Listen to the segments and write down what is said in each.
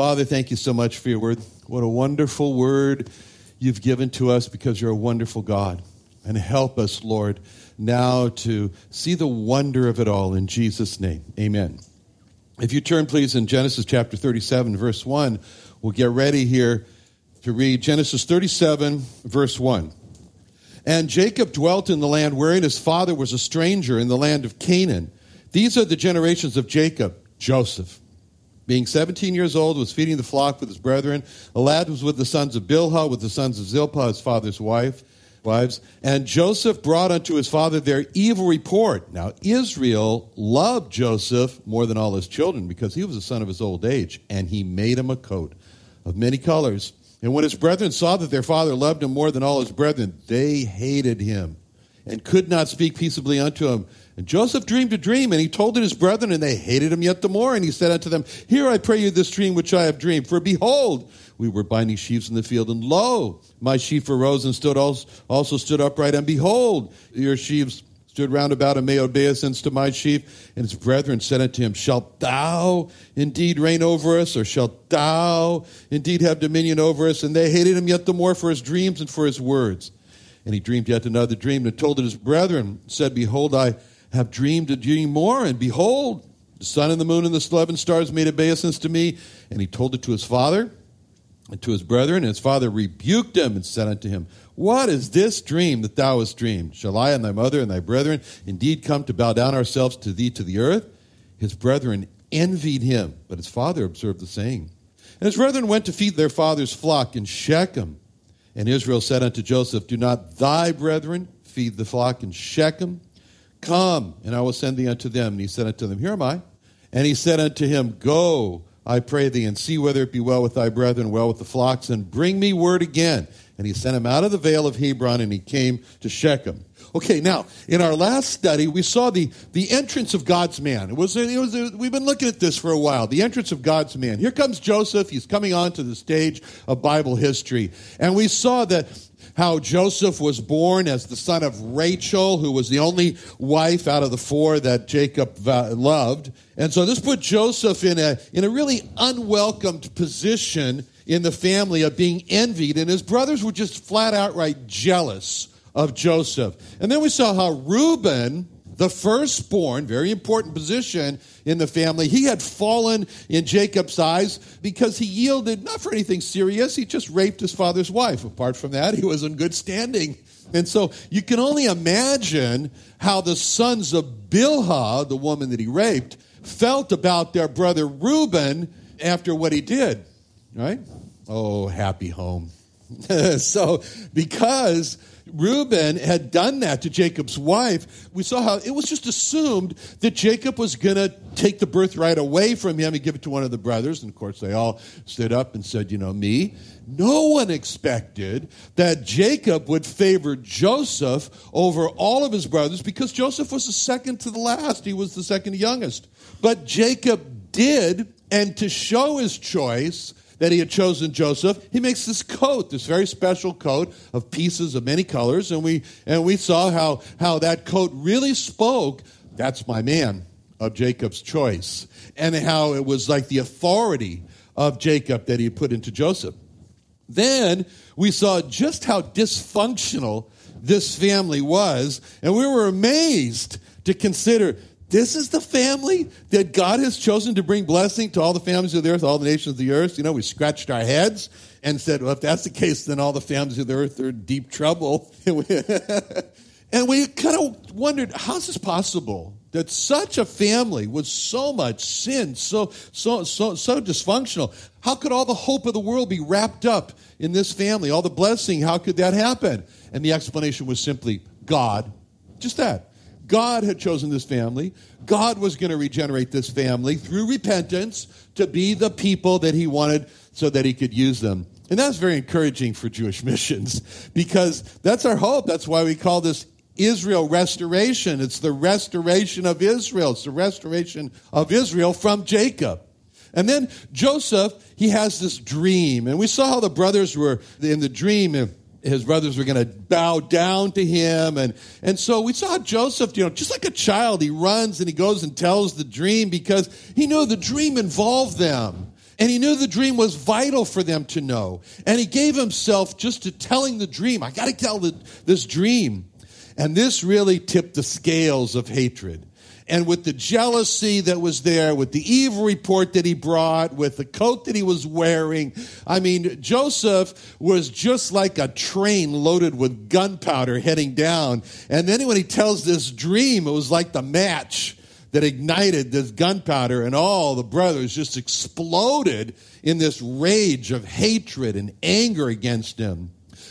Father, thank you so much for your word. What a wonderful word you've given to us because you're a wonderful God. And help us, Lord, now to see the wonder of it all in Jesus' name. Amen. If you turn, please, in Genesis chapter 37, verse 1, we'll get ready here to read Genesis 37, verse 1. And Jacob dwelt in the land wherein his father was a stranger in the land of Canaan. These are the generations of Jacob, Joseph being 17 years old, was feeding the flock with his brethren. A lad was with the sons of Bilhah, with the sons of Zilpah, his father's wife, wives. And Joseph brought unto his father their evil report. Now, Israel loved Joseph more than all his children because he was a son of his old age, and he made him a coat of many colors. And when his brethren saw that their father loved him more than all his brethren, they hated him and could not speak peaceably unto him. And Joseph dreamed a dream, and he told it his brethren, and they hated him yet the more. And he said unto them, Hear, I pray you, this dream which I have dreamed. For behold, we were binding sheaves in the field, and lo, my sheaf arose and stood also stood upright, and behold, your sheaves stood round about and made obeisance to my sheaf. And his brethren said unto him, Shalt thou indeed reign over us, or shalt thou indeed have dominion over us? And they hated him yet the more for his dreams and for his words. And he dreamed yet another dream, and told it his brethren, said, Behold, I have dreamed a dream more, and behold, the sun and the moon and the eleven stars made obeisance to me. And he told it to his father and to his brethren, and his father rebuked him and said unto him, What is this dream that thou hast dreamed? Shall I and thy mother and thy brethren indeed come to bow down ourselves to thee to the earth? His brethren envied him, but his father observed the saying. And his brethren went to feed their father's flock in Shechem. And Israel said unto Joseph, Do not thy brethren feed the flock in Shechem? Come, and I will send thee unto them. And he said unto them, Here am I. And he said unto him, Go, I pray thee, and see whether it be well with thy brethren, well with the flocks, and bring me word again. And he sent him out of the vale of Hebron, and he came to Shechem. Okay, now in our last study, we saw the, the entrance of God's man. It was, it was we've been looking at this for a while. The entrance of God's man. Here comes Joseph. He's coming onto the stage of Bible history, and we saw that how Joseph was born as the son of Rachel, who was the only wife out of the four that Jacob uh, loved. And so this put Joseph in a, in a really unwelcomed position in the family of being envied, and his brothers were just flat outright jealous of Joseph. And then we saw how Reuben, the firstborn, very important position in the family, he had fallen in Jacob's eyes because he yielded not for anything serious, he just raped his father's wife. Apart from that, he was in good standing. And so you can only imagine how the sons of Bilhah, the woman that he raped, felt about their brother Reuben after what he did. Right? Oh, happy home. so, because Reuben had done that to Jacob's wife, we saw how it was just assumed that Jacob was going to take the birthright away from him and give it to one of the brothers. And of course, they all stood up and said, You know, me. No one expected that Jacob would favor Joseph over all of his brothers because Joseph was the second to the last. He was the second youngest. But Jacob did, and to show his choice, that he had chosen Joseph, he makes this coat, this very special coat of pieces of many colors, and we and we saw how how that coat really spoke. That's my man of Jacob's choice, and how it was like the authority of Jacob that he put into Joseph. Then we saw just how dysfunctional this family was, and we were amazed to consider This is the family that God has chosen to bring blessing to all the families of the earth, all the nations of the earth. You know, we scratched our heads and said, well, if that's the case, then all the families of the earth are in deep trouble. and we kind of wondered, how's this possible? That such a family with so much sin, so, so, so, so dysfunctional, how could all the hope of the world be wrapped up in this family? All the blessing, how could that happen? And the explanation was simply God. Just that. God had chosen this family. God was going to regenerate this family through repentance to be the people that he wanted so that he could use them. And that's very encouraging for Jewish missions because that's our hope. That's why we call this Israel restoration. It's the restoration of Israel. It's the restoration of Israel from Jacob. And then Joseph, he has this dream. And we saw how the brothers were in the dream his brothers were going to bow down to him. And, and so we saw Joseph, you know, just like a child, he runs and he goes and tells the dream because he knew the dream involved them. And he knew the dream was vital for them to know. And he gave himself just to telling the dream. I got to tell the, this dream. And this really tipped the scales of hatred and with the jealousy that was there, with the evil report that he brought, with the coat that he was wearing. I mean, Joseph was just like a train loaded with gunpowder heading down. And then when he tells this dream, it was like the match that ignited this gunpowder, and all the brothers just exploded in this rage of hatred and anger against him.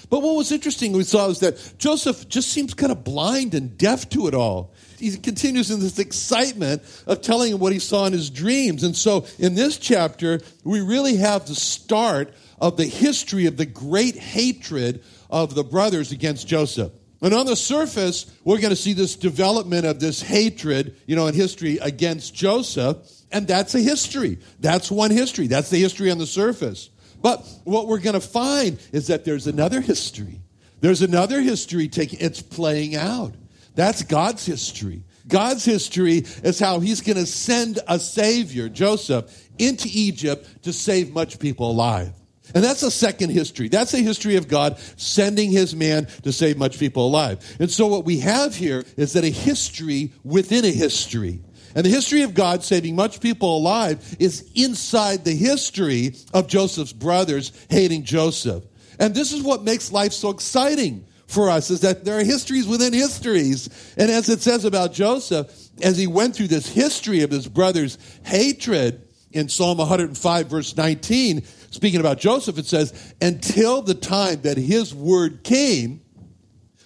But what was interesting we saw is that Joseph just seems kind of blind and deaf to it all he continues in this excitement of telling him what he saw in his dreams. And so in this chapter, we really have the start of the history of the great hatred of the brothers against Joseph. And on the surface, we're going to see this development of this hatred, you know, in history against Joseph. And that's a history. That's one history. That's the history on the surface. But what we're going to find is that there's another history. There's another history taking, it's playing out. That's God's history. God's history is how he's going to send a savior, Joseph, into Egypt to save much people alive. And that's a second history. That's a history of God sending his man to save much people alive. And so what we have here is that a history within a history. And the history of God saving much people alive is inside the history of Joseph's brothers hating Joseph. And this is what makes life so exciting for us is that there are histories within histories. And as it says about Joseph, as he went through this history of his brother's hatred in Psalm 105, verse 19, speaking about Joseph, it says, Until the time that his word came,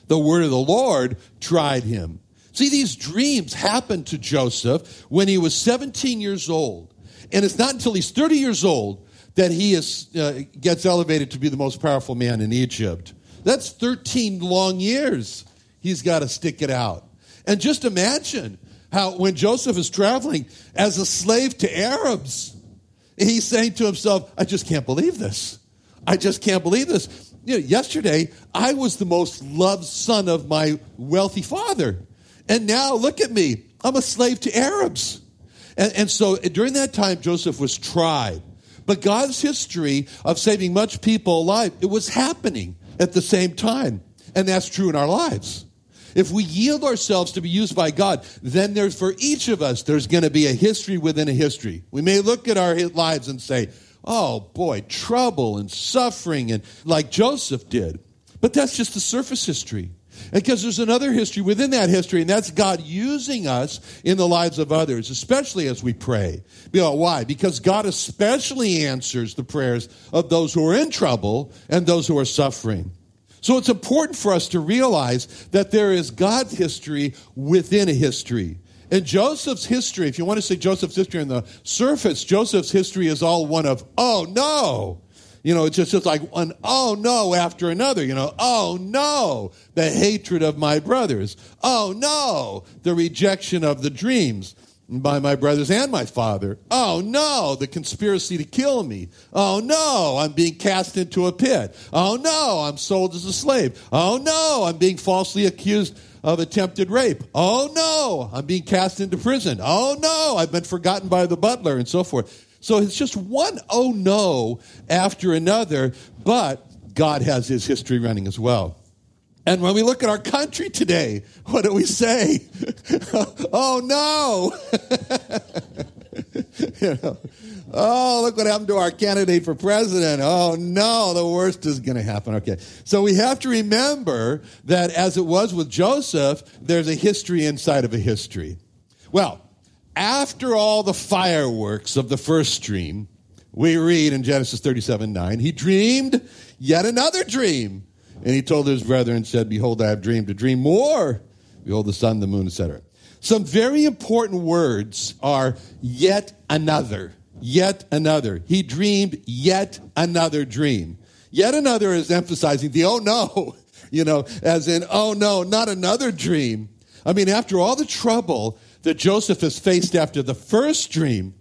the word of the Lord tried him. See, these dreams happened to Joseph when he was 17 years old. And it's not until he's 30 years old that he is, uh, gets elevated to be the most powerful man in Egypt. That's 13 long years he's got to stick it out. And just imagine how when Joseph is traveling as a slave to Arabs, he's saying to himself, I just can't believe this. I just can't believe this. You know, yesterday, I was the most loved son of my wealthy father. And now look at me. I'm a slave to Arabs. And, and so during that time, Joseph was tried. But God's history of saving much people alive, it was happening at the same time. And that's true in our lives. If we yield ourselves to be used by God, then there's for each of us, there's going to be a history within a history. We may look at our lives and say, oh boy, trouble and suffering, and like Joseph did. But that's just the surface history. Because there's another history within that history, and that's God using us in the lives of others, especially as we pray. You know, why? Because God especially answers the prayers of those who are in trouble and those who are suffering. So it's important for us to realize that there is God's history within a history. And Joseph's history, if you want to say Joseph's history on the surface, Joseph's history is all one of, oh no, you know, it's just, just like one oh no after another, you know, oh no, the hatred of my brothers. Oh no, the rejection of the dreams by my brothers and my father. Oh no, the conspiracy to kill me. Oh no, I'm being cast into a pit. Oh no, I'm sold as a slave. Oh no, I'm being falsely accused of attempted rape. Oh no, I'm being cast into prison. Oh no, I've been forgotten by the butler and so forth. So it's just one oh no after another, but God has his history running as well. And when we look at our country today, what do we say? oh no! you know, oh, look what happened to our candidate for president. Oh no, the worst is going to happen. Okay. So we have to remember that as it was with Joseph, there's a history inside of a history. Well, after all the fireworks of the first dream, we read in Genesis 37 9, he dreamed yet another dream and he told his brethren and said, Behold, I have dreamed a dream more. Behold, the sun, the moon, etc. Some very important words are yet another. Yet another. He dreamed yet another dream. Yet another is emphasizing the oh no, you know, as in, oh no, not another dream. I mean, after all the trouble that Joseph has faced after the first dream,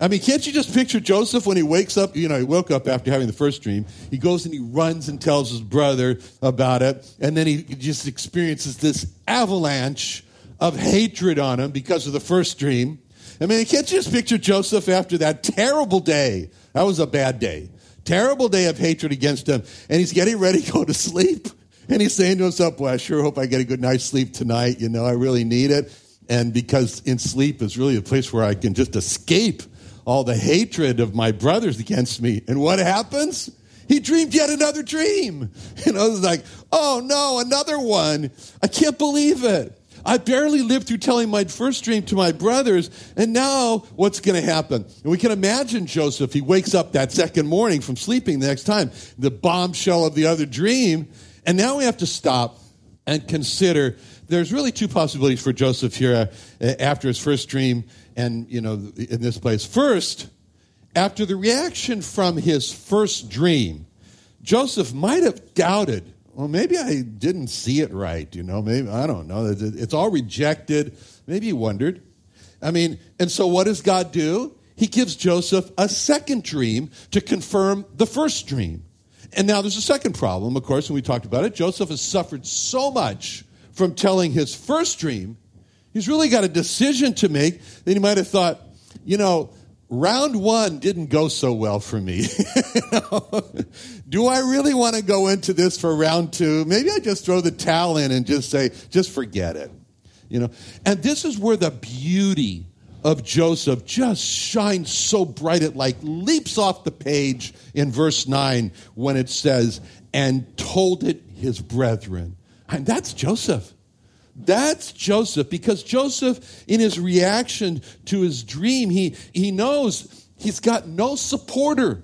I mean, can't you just picture Joseph when he wakes up? You know, he woke up after having the first dream. He goes and he runs and tells his brother about it. And then he just experiences this avalanche of hatred on him because of the first dream. I mean, can't you just picture Joseph after that terrible day? That was a bad day. Terrible day of hatred against him. And he's getting ready to go to sleep. And he's saying to himself, Well, I sure hope I get a good night's sleep tonight. You know, I really need it. And because in sleep is really a place where I can just escape all the hatred of my brothers against me. And what happens? He dreamed yet another dream. You know, it's like, oh no, another one. I can't believe it. I barely lived through telling my first dream to my brothers, and now what's going to happen? And we can imagine Joseph. He wakes up that second morning from sleeping the next time, the bombshell of the other dream. And now we have to stop and consider there's really two possibilities for Joseph here uh, after his first dream and, you know, in this place. First, after the reaction from his first dream, Joseph might have doubted, well, maybe I didn't see it right, you know, maybe, I don't know. It's all rejected. Maybe he wondered. I mean, and so what does God do? He gives Joseph a second dream to confirm the first dream. And now there's a second problem, of course, and we talked about it. Joseph has suffered so much from telling his first dream He's really got a decision to make that he might have thought, you know, round one didn't go so well for me. Do I really want to go into this for round two? Maybe I just throw the towel in and just say, just forget it. You know, and this is where the beauty of Joseph just shines so bright it like leaps off the page in verse 9 when it says, and told it his brethren. And that's Joseph. That's Joseph because Joseph, in his reaction to his dream, he, he knows he's got no supporter.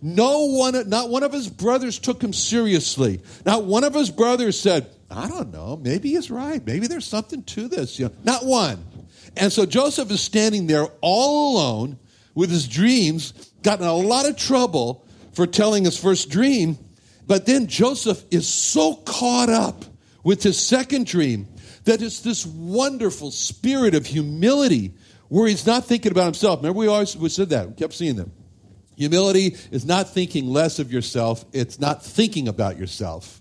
No one, not one of his brothers took him seriously. Not one of his brothers said, I don't know, maybe he's right. Maybe there's something to this. You know, not one. And so Joseph is standing there all alone with his dreams, gotten a lot of trouble for telling his first dream. But then Joseph is so caught up with his second dream that it's this wonderful spirit of humility where he's not thinking about himself. Remember, we always we said that. We kept seeing them. Humility is not thinking less of yourself, it's not thinking about yourself.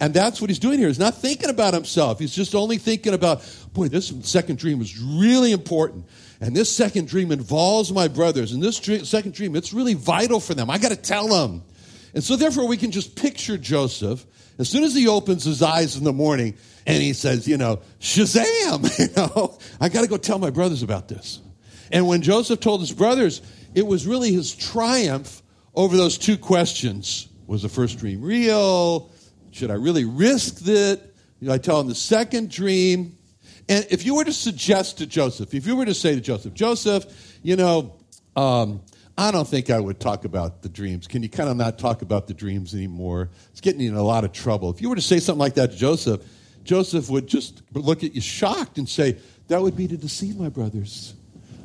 And that's what he's doing here. He's not thinking about himself. He's just only thinking about, boy, this second dream is really important. And this second dream involves my brothers. And this dream, second dream, it's really vital for them. I got to tell them. And so, therefore, we can just picture Joseph as soon as he opens his eyes in the morning and he says, you know, Shazam, you know, I got to go tell my brothers about this. And when Joseph told his brothers, it was really his triumph over those two questions. Was the first dream real? Should I really risk it? You know, I tell him the second dream. And if you were to suggest to Joseph, if you were to say to Joseph, Joseph, you know, um, I don't think I would talk about the dreams. Can you kind of not talk about the dreams anymore? It's getting you in a lot of trouble. If you were to say something like that to Joseph, Joseph would just look at you shocked and say, That would be to deceive my brothers.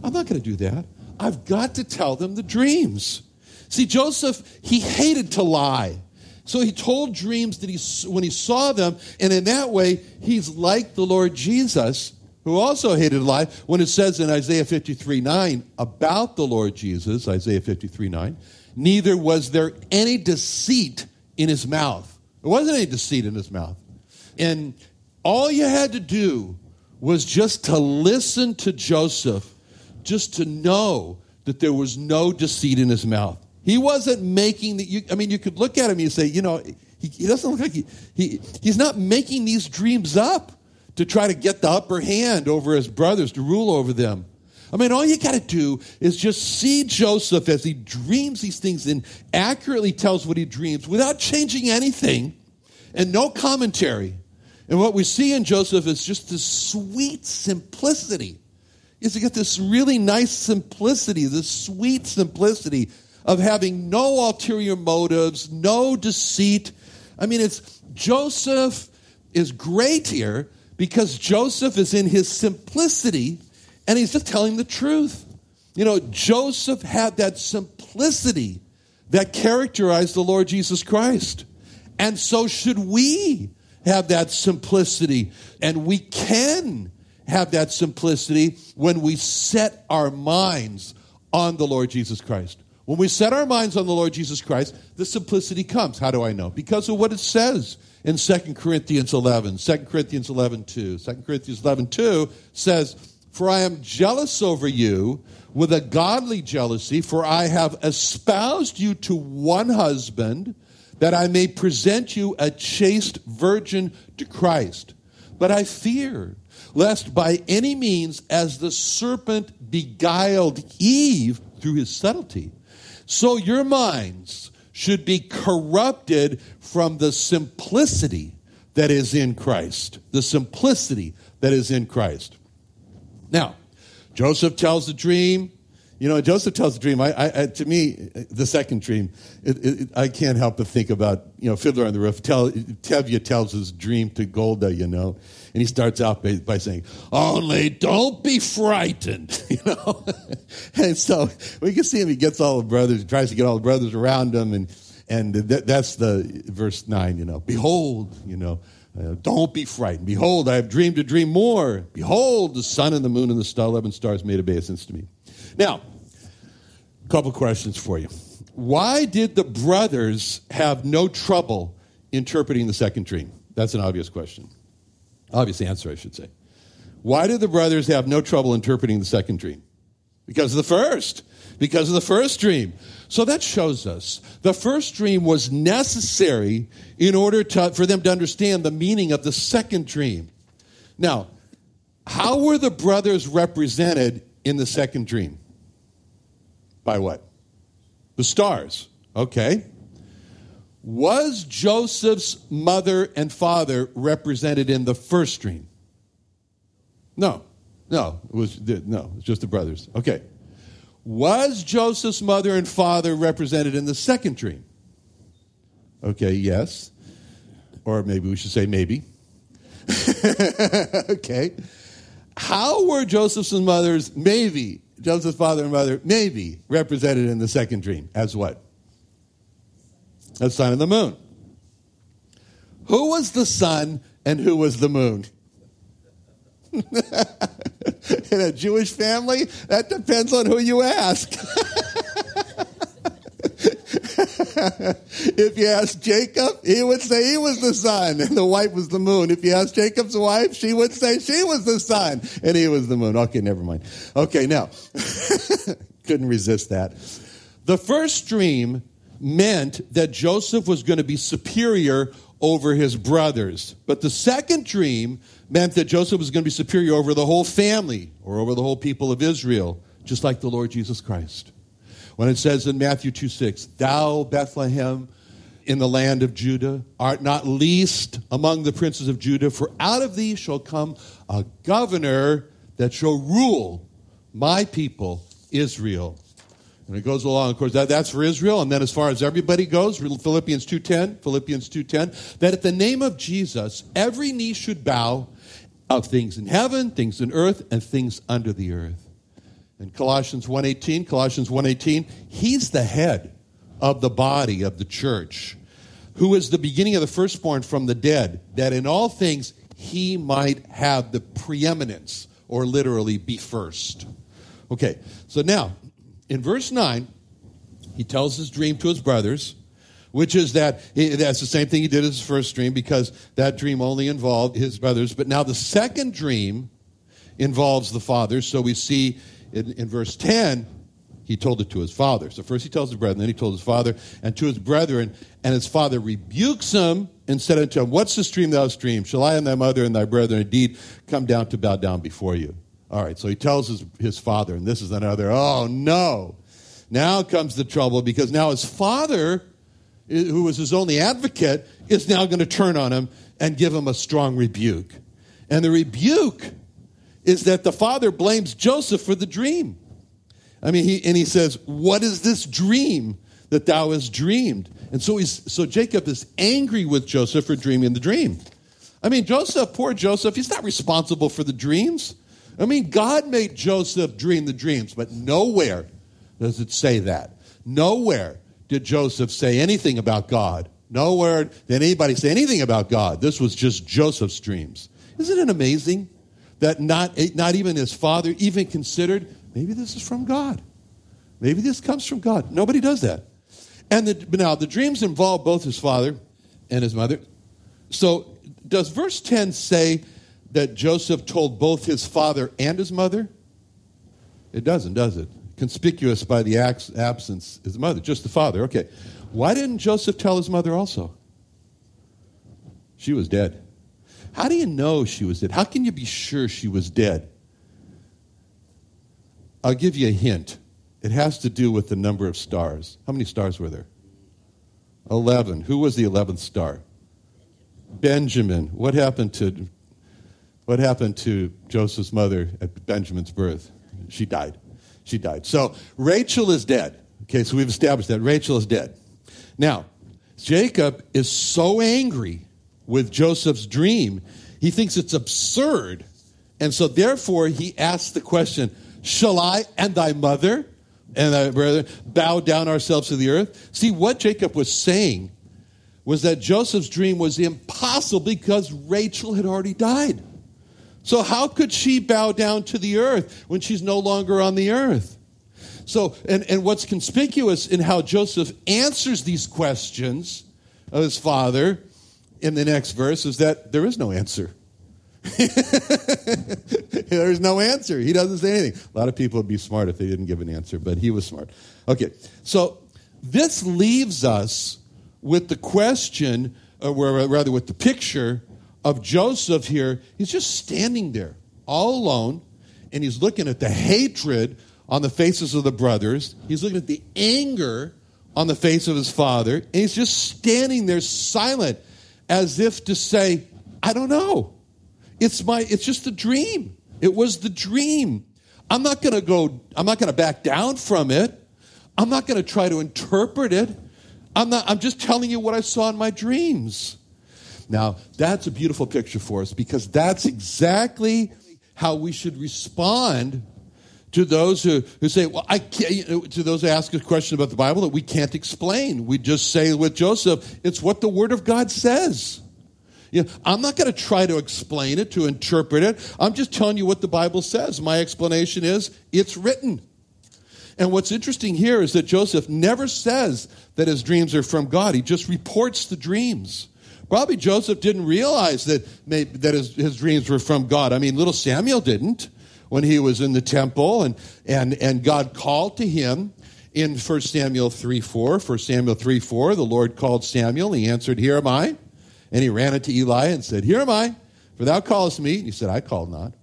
I'm not going to do that. I've got to tell them the dreams. See, Joseph, he hated to lie. So he told dreams that he, when he saw them, and in that way, he's like the Lord Jesus who also hated life, when it says in Isaiah 53 9 about the Lord Jesus, Isaiah 53 9, neither was there any deceit in his mouth. There wasn't any deceit in his mouth. And all you had to do was just to listen to Joseph, just to know that there was no deceit in his mouth. He wasn't making the, you, I mean, you could look at him and you say, you know, He, he doesn't look like he, he, he's not making these dreams up to try to get the upper hand over his brothers, to rule over them. I mean, all you got to do is just see Joseph as he dreams these things and accurately tells what he dreams without changing anything and no commentary. And what we see in Joseph is just this sweet simplicity. Is to get this really nice simplicity, this sweet simplicity of having no ulterior motives, no deceit. I mean, it's Joseph is great here because Joseph is in his simplicity and he's just telling the truth. You know, Joseph had that simplicity that characterized the Lord Jesus Christ. And so should we have that simplicity. And we can have that simplicity when we set our minds on the Lord Jesus Christ. When we set our minds on the Lord Jesus Christ, the simplicity comes. How do I know? Because of what it says in 2 Corinthians 11. 2 Corinthians 11, 2. 2 Corinthians 11, 2 says, For I am jealous over you with a godly jealousy, for I have espoused you to one husband, that I may present you a chaste virgin to Christ. But I fear, lest by any means, as the serpent beguiled Eve through his subtlety, so your minds should be corrupted from the simplicity that is in Christ. The simplicity that is in Christ. Now, Joseph tells the dream. You know, Joseph tells a dream. I, I, to me, the second dream, it, it, I can't help but think about, you know, Fiddler on the Roof. Tell, Tevye tells his dream to Golde, you know, and he starts out by, by saying, Only don't be frightened, you know. and so we can see him, he gets all the brothers, he tries to get all the brothers around him, and, and that, that's the verse 9, you know. Behold, you know, uh, don't be frightened. Behold, I have dreamed a dream more. Behold, the sun and the moon and the star, eleven stars made obeisance to me. Now, a couple questions for you. Why did the brothers have no trouble interpreting the second dream? That's an obvious question. Obvious answer, I should say. Why did the brothers have no trouble interpreting the second dream? Because of the first. Because of the first dream. So that shows us the first dream was necessary in order to, for them to understand the meaning of the second dream. Now, how were the brothers represented in the second dream? By what? The stars. Okay. Was Joseph's mother and father represented in the first dream? No. No, it was no, it was just the brothers. Okay. Was Joseph's mother and father represented in the second dream? Okay, yes. Or maybe we should say maybe. okay. How were Joseph's mothers, maybe, Joseph's father and mother, maybe, represented in the second dream? As what? The sun and the moon. Who was the sun and who was the moon? In a Jewish family, that depends on who you ask. if you ask Jacob, he would say he was the sun and the wife was the moon. If you ask Jacob's wife, she would say she was the sun and he was the moon. Okay, never mind. Okay, now, couldn't resist that. The first dream meant that Joseph was going to be superior over his brothers. But the second dream meant that Joseph was going to be superior over the whole family or over the whole people of Israel, just like the Lord Jesus Christ. When it says in Matthew 2 6, Thou, Bethlehem, in the land of Judah, art not least among the princes of Judah, for out of thee shall come a governor that shall rule my people, Israel. And it goes along, of course, that, that's for Israel. And then as far as everybody goes, Philippians 2.10, Philippians 2.10, that at the name of Jesus, every knee should bow of things in heaven, things in earth, and things under the earth. In Colossians 1.18, Colossians 1.18, he's the head of the body of the church, who is the beginning of the firstborn from the dead, that in all things he might have the preeminence, or literally be first. Okay, so now, in verse 9, he tells his dream to his brothers, which is that eh, that's the same thing he did as his first dream because that dream only involved his brothers. But now the second dream involves the fathers. So we see in, in verse 10 he told it to his father. So first he tells his brethren, then he told his father and to his brethren, and his father rebukes him and said unto him, What's the stream thou stream? Shall I and thy mother and thy brethren indeed come down to bow down before you? All right, so he tells his, his father, and this is another, oh no. Now comes the trouble because now his father, who was his only advocate, is now going to turn on him and give him a strong rebuke. And the rebuke is that the father blames Joseph for the dream. I mean, he, and he says, What is this dream that thou hast dreamed? And so, he's, so Jacob is angry with Joseph for dreaming the dream. I mean, Joseph, poor Joseph, he's not responsible for the dreams. I mean, God made Joseph dream the dreams, but nowhere does it say that. Nowhere did Joseph say anything about God. Nowhere did anybody say anything about God. This was just Joseph's dreams. Isn't it amazing that not, eh, not even his father even considered maybe this is from God? Maybe this comes from God. Nobody does that. And the, now the dreams involve both his father and his mother. So does verse 10 say that Joseph told both his father and his mother? It doesn't, does it? Conspicuous by the absence his mother, just the father. Okay. Why didn't Joseph tell his mother also? She was dead. How do you know she was dead? How can you be sure she was dead? I'll give you a hint. It has to do with the number of stars. How many stars were there? 11. Who was the 11th star? Benjamin. What happened to what happened to Joseph's mother at Benjamin's birth? She died. She died. So Rachel is dead. Okay, so we've established that Rachel is dead. Now, Jacob is so angry with Joseph's dream, he thinks it's absurd. And so therefore he asks the question, Shall I and thy mother and thy brother bow down ourselves to the earth? See, what Jacob was saying was that Joseph's dream was impossible because Rachel had already died. So, how could she bow down to the earth when she's no longer on the earth? So, and, and what's conspicuous in how Joseph answers these questions of his father in the next verse is that there is no answer. There's no answer. He doesn't say anything. A lot of people would be smart if they didn't give an answer, but he was smart. Okay, so this leaves us with the question, uh, or rather with the picture of Joseph here, he's just standing there all alone and he's looking at the hatred on the faces of the brothers. He's looking at the anger on the face of his father. And he's just standing there silent as if to say, I don't know. It's my it's just a dream. It was the dream. I'm not going to go I'm not going to back down from it. I'm not going to try to interpret it. I'm not I'm just telling you what I saw in my dreams. Now, that's a beautiful picture for us because that's exactly how we should respond to those who, who say, well, I can't, to those who ask a question about the Bible that we can't explain. We just say with Joseph, it's what the Word of God says. You know, I'm not going to try to explain it, to interpret it. I'm just telling you what the Bible says. My explanation is, it's written. And what's interesting here is that Joseph never says that his dreams are from God. He just reports the dreams. Probably Joseph didn't realize that, maybe, that his, his dreams were from God. I mean, little Samuel didn't when he was in the temple, and, and, and God called to him in 1 Samuel 3 4. 1 Samuel 3 4, the Lord called Samuel, he answered, Here am I. And he ran into Eli and said, Here am I, for thou callest me. And he said, I called not.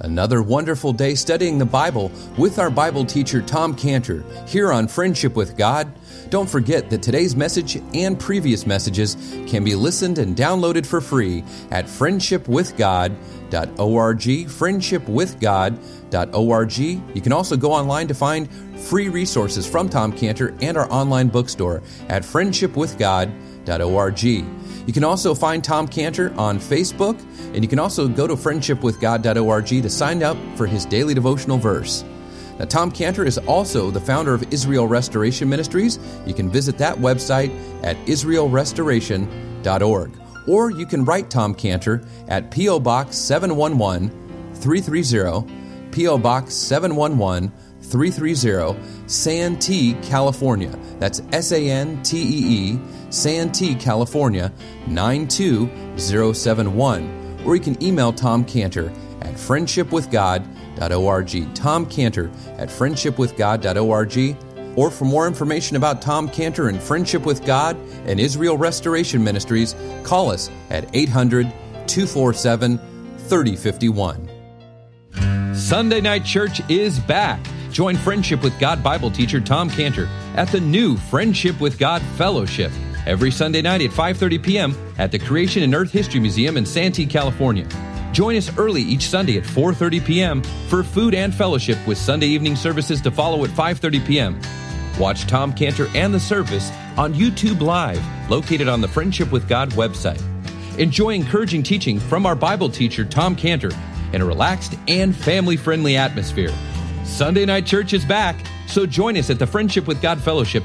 Another wonderful day studying the Bible with our Bible teacher Tom Cantor here on Friendship with God. Don't forget that today's message and previous messages can be listened and downloaded for free at friendshipwithgod.org. Friendshipwithgod.org. You can also go online to find free resources from Tom Cantor and our online bookstore at friendshipwithgod.org. You can also find Tom Cantor on Facebook, and you can also go to friendshipwithgod.org to sign up for his daily devotional verse. Now, Tom Cantor is also the founder of Israel Restoration Ministries. You can visit that website at israelrestoration.org. Or you can write Tom Cantor at P.O. Box 711 330, P.O. Box 711 330, Santee, California. That's S A N T E E Santee, California 92071, or you can email Tom Cantor at friendshipwithgod.org. Tom Cantor at friendshipwithgod.org. Or for more information about Tom Cantor and Friendship with God and Israel Restoration Ministries, call us at 800 247 3051. Sunday Night Church is back. Join Friendship with God Bible teacher Tom Cantor at the new Friendship with God Fellowship every Sunday night at 5:30 p.m. at the Creation and Earth History Museum in Santee, California. Join us early each Sunday at 4:30 p.m. for food and fellowship with Sunday evening services to follow at 5:30 p.m. Watch Tom Cantor and the service on YouTube Live, located on the Friendship with God website. Enjoy encouraging teaching from our Bible teacher Tom Cantor in a relaxed and family-friendly atmosphere. Sunday Night Church is back, so join us at the Friendship with God Fellowship